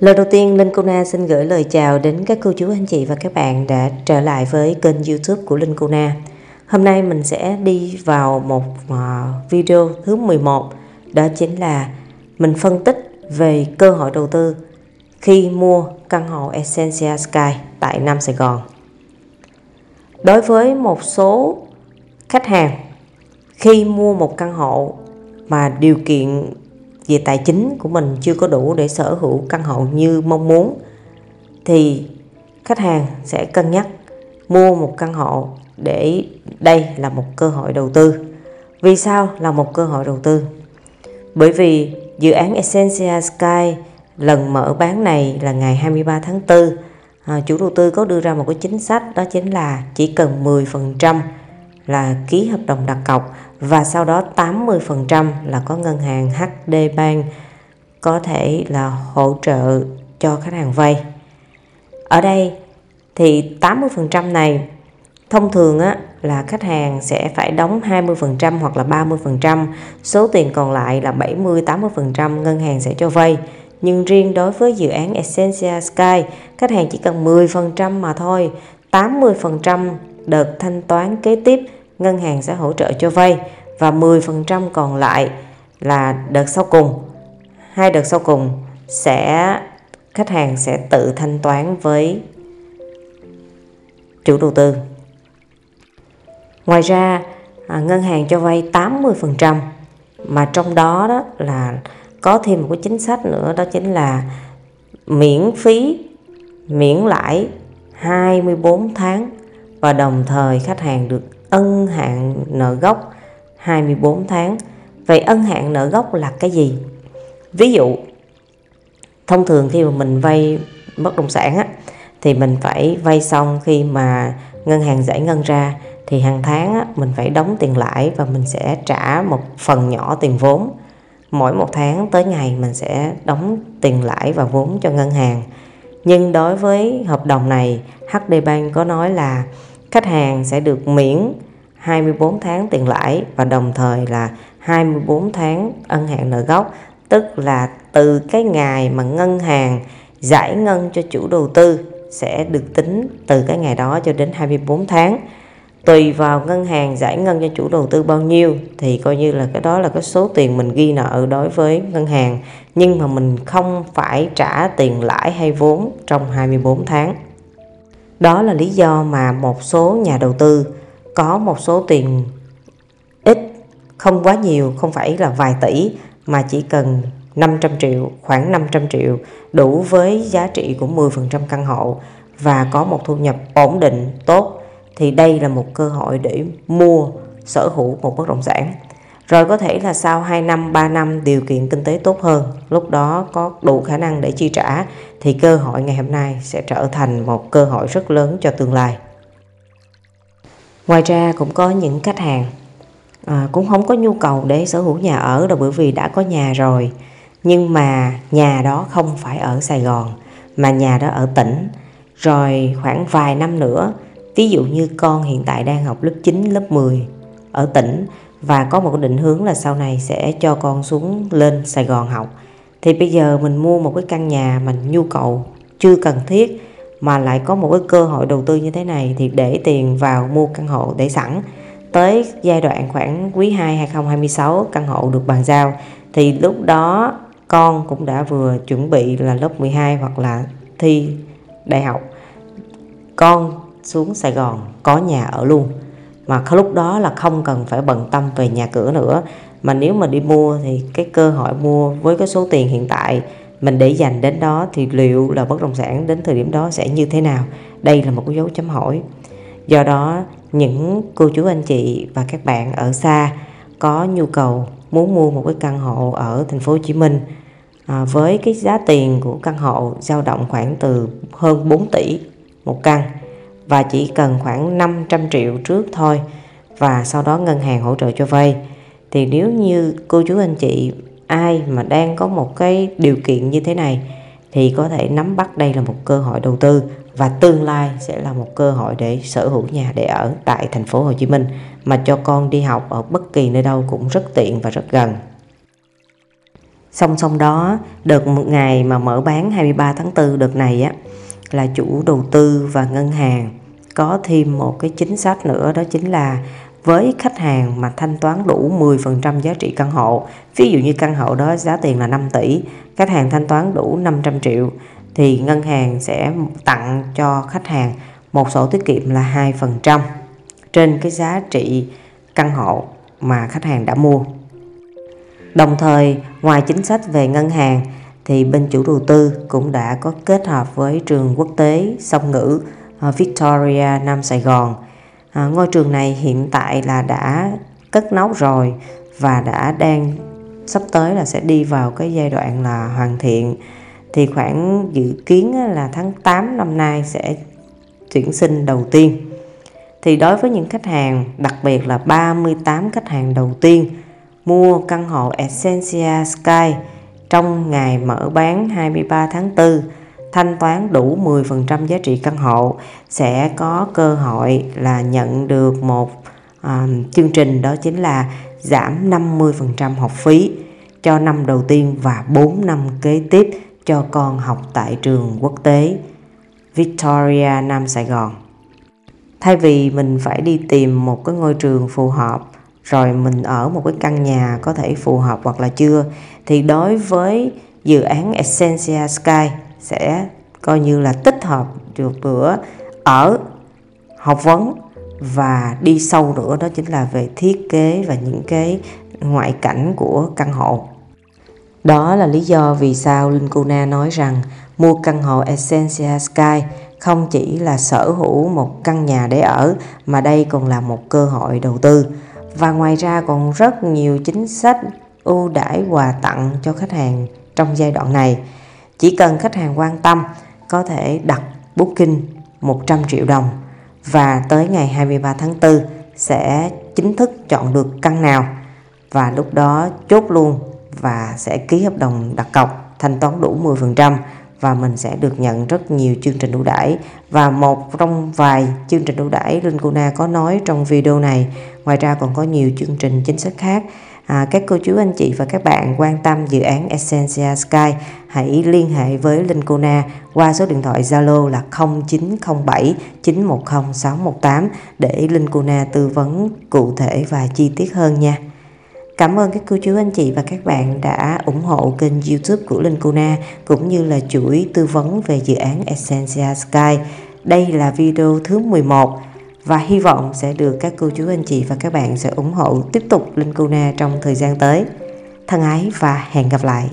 Lời đầu tiên, Linh Cô Na xin gửi lời chào đến các cô chú anh chị và các bạn đã trở lại với kênh youtube của Linh Cô Na. Hôm nay mình sẽ đi vào một à, video thứ 11, đó chính là mình phân tích về cơ hội đầu tư khi mua căn hộ Essentia Sky tại Nam Sài Gòn. Đối với một số khách hàng khi mua một căn hộ mà điều kiện về tài chính của mình chưa có đủ để sở hữu căn hộ như mong muốn thì khách hàng sẽ cân nhắc mua một căn hộ để đây là một cơ hội đầu tư. Vì sao là một cơ hội đầu tư? Bởi vì dự án Essentia Sky lần mở bán này là ngày 23 tháng 4 à, chủ đầu tư có đưa ra một cái chính sách đó chính là chỉ cần 10% là ký hợp đồng đặt cọc và sau đó 80% là có ngân hàng HD Bank có thể là hỗ trợ cho khách hàng vay. Ở đây thì 80% này thông thường á là khách hàng sẽ phải đóng 20% hoặc là 30%, số tiền còn lại là 70 80% ngân hàng sẽ cho vay. Nhưng riêng đối với dự án Essentia Sky, khách hàng chỉ cần 10% mà thôi, 80% đợt thanh toán kế tiếp ngân hàng sẽ hỗ trợ cho vay và 10% còn lại là đợt sau cùng. Hai đợt sau cùng sẽ khách hàng sẽ tự thanh toán với chủ đầu tư. Ngoài ra à, ngân hàng cho vay 80% mà trong đó đó là có thêm một cái chính sách nữa đó chính là miễn phí miễn lãi 24 tháng và đồng thời khách hàng được ân hạn nợ gốc 24 tháng. Vậy ân hạn nợ gốc là cái gì? Ví dụ thông thường khi mà mình vay bất động sản á thì mình phải vay xong khi mà ngân hàng giải ngân ra thì hàng tháng á, mình phải đóng tiền lãi và mình sẽ trả một phần nhỏ tiền vốn mỗi một tháng tới ngày mình sẽ đóng tiền lãi và vốn cho ngân hàng nhưng đối với hợp đồng này HD Bank có nói là khách hàng sẽ được miễn 24 tháng tiền lãi và đồng thời là 24 tháng ân hạn nợ gốc, tức là từ cái ngày mà ngân hàng giải ngân cho chủ đầu tư sẽ được tính từ cái ngày đó cho đến 24 tháng. Tùy vào ngân hàng giải ngân cho chủ đầu tư bao nhiêu thì coi như là cái đó là cái số tiền mình ghi nợ đối với ngân hàng. Nhưng mà mình không phải trả tiền lãi hay vốn trong 24 tháng. Đó là lý do mà một số nhà đầu tư có một số tiền ít, không quá nhiều, không phải là vài tỷ, mà chỉ cần 500 triệu, khoảng 500 triệu đủ với giá trị của 10% căn hộ và có một thu nhập ổn định, tốt, thì đây là một cơ hội để mua sở hữu một bất động sản. Rồi có thể là sau 2 năm 3 năm điều kiện kinh tế tốt hơn, lúc đó có đủ khả năng để chi trả, thì cơ hội ngày hôm nay sẽ trở thành một cơ hội rất lớn cho tương lai ngoài ra cũng có những khách hàng à, cũng không có nhu cầu để sở hữu nhà ở đâu bởi vì đã có nhà rồi. Nhưng mà nhà đó không phải ở Sài Gòn mà nhà đó ở tỉnh. Rồi khoảng vài năm nữa ví dụ như con hiện tại đang học lớp 9 lớp 10 ở tỉnh và có một định hướng là sau này sẽ cho con xuống lên Sài Gòn học thì bây giờ mình mua một cái căn nhà mà nhu cầu chưa cần thiết mà lại có một cái cơ hội đầu tư như thế này thì để tiền vào mua căn hộ để sẵn. Tới giai đoạn khoảng quý 2 2026 căn hộ được bàn giao, thì lúc đó con cũng đã vừa chuẩn bị là lớp 12 hoặc là thi đại học. Con xuống Sài Gòn có nhà ở luôn, mà lúc đó là không cần phải bận tâm về nhà cửa nữa. Mà nếu mà đi mua thì cái cơ hội mua với cái số tiền hiện tại mình để dành đến đó thì liệu là bất động sản đến thời điểm đó sẽ như thế nào? Đây là một cái dấu chấm hỏi. Do đó những cô chú anh chị và các bạn ở xa có nhu cầu muốn mua một cái căn hộ ở thành phố Hồ Chí Minh à, với cái giá tiền của căn hộ dao động khoảng từ hơn 4 tỷ một căn và chỉ cần khoảng 500 triệu trước thôi và sau đó ngân hàng hỗ trợ cho vay. Thì nếu như cô chú anh chị ai mà đang có một cái điều kiện như thế này thì có thể nắm bắt đây là một cơ hội đầu tư và tương lai sẽ là một cơ hội để sở hữu nhà để ở tại thành phố Hồ Chí Minh mà cho con đi học ở bất kỳ nơi đâu cũng rất tiện và rất gần. Song song đó, đợt một ngày mà mở bán 23 tháng 4 đợt này á là chủ đầu tư và ngân hàng có thêm một cái chính sách nữa đó chính là với khách hàng mà thanh toán đủ 10% giá trị căn hộ. Ví dụ như căn hộ đó giá tiền là 5 tỷ, khách hàng thanh toán đủ 500 triệu thì ngân hàng sẽ tặng cho khách hàng một sổ tiết kiệm là 2% trên cái giá trị căn hộ mà khách hàng đã mua. Đồng thời, ngoài chính sách về ngân hàng thì bên chủ đầu tư cũng đã có kết hợp với trường quốc tế song ngữ ờ, Victoria Nam Sài Gòn à, ngôi trường này hiện tại là đã cất nóc rồi và đã đang sắp tới là sẽ đi vào cái giai đoạn là hoàn thiện. Thì khoảng dự kiến là tháng 8 năm nay sẽ tuyển sinh đầu tiên. Thì đối với những khách hàng đặc biệt là 38 khách hàng đầu tiên mua căn hộ Essentia Sky trong ngày mở bán 23 tháng 4 thanh toán đủ 10% giá trị căn hộ sẽ có cơ hội là nhận được một à, chương trình đó chính là giảm 50% học phí cho năm đầu tiên và 4 năm kế tiếp cho con học tại trường quốc tế Victoria Nam Sài Gòn. Thay vì mình phải đi tìm một cái ngôi trường phù hợp rồi mình ở một cái căn nhà có thể phù hợp hoặc là chưa thì đối với dự án Essentia Sky sẽ coi như là tích hợp được bữa ở học vấn và đi sâu nữa, đó chính là về thiết kế và những cái ngoại cảnh của căn hộ đó là lý do vì sao Linh nói rằng mua căn hộ Essentia Sky không chỉ là sở hữu một căn nhà để ở, mà đây còn là một cơ hội đầu tư và ngoài ra còn rất nhiều chính sách ưu đãi quà tặng cho khách hàng trong giai đoạn này. Chỉ cần khách hàng quan tâm, có thể đặt booking 100 triệu đồng và tới ngày 23 tháng 4 sẽ chính thức chọn được căn nào. Và lúc đó chốt luôn và sẽ ký hợp đồng đặt cọc, thanh toán đủ 10% và mình sẽ được nhận rất nhiều chương trình ưu đãi. Và một trong vài chương trình ưu đãi Linh cuna có nói trong video này, ngoài ra còn có nhiều chương trình chính sách khác à, các cô chú anh chị và các bạn quan tâm dự án Essentia Sky hãy liên hệ với Linh Kuna qua số điện thoại Zalo là 0907 910 618 để Linh Kuna tư vấn cụ thể và chi tiết hơn nha Cảm ơn các cô chú anh chị và các bạn đã ủng hộ kênh youtube của Linh Kuna cũng như là chuỗi tư vấn về dự án Essentia Sky. Đây là video thứ 11 và hy vọng sẽ được các cô chú, anh chị và các bạn sẽ ủng hộ tiếp tục Linh Cuna trong thời gian tới. Thân ái và hẹn gặp lại.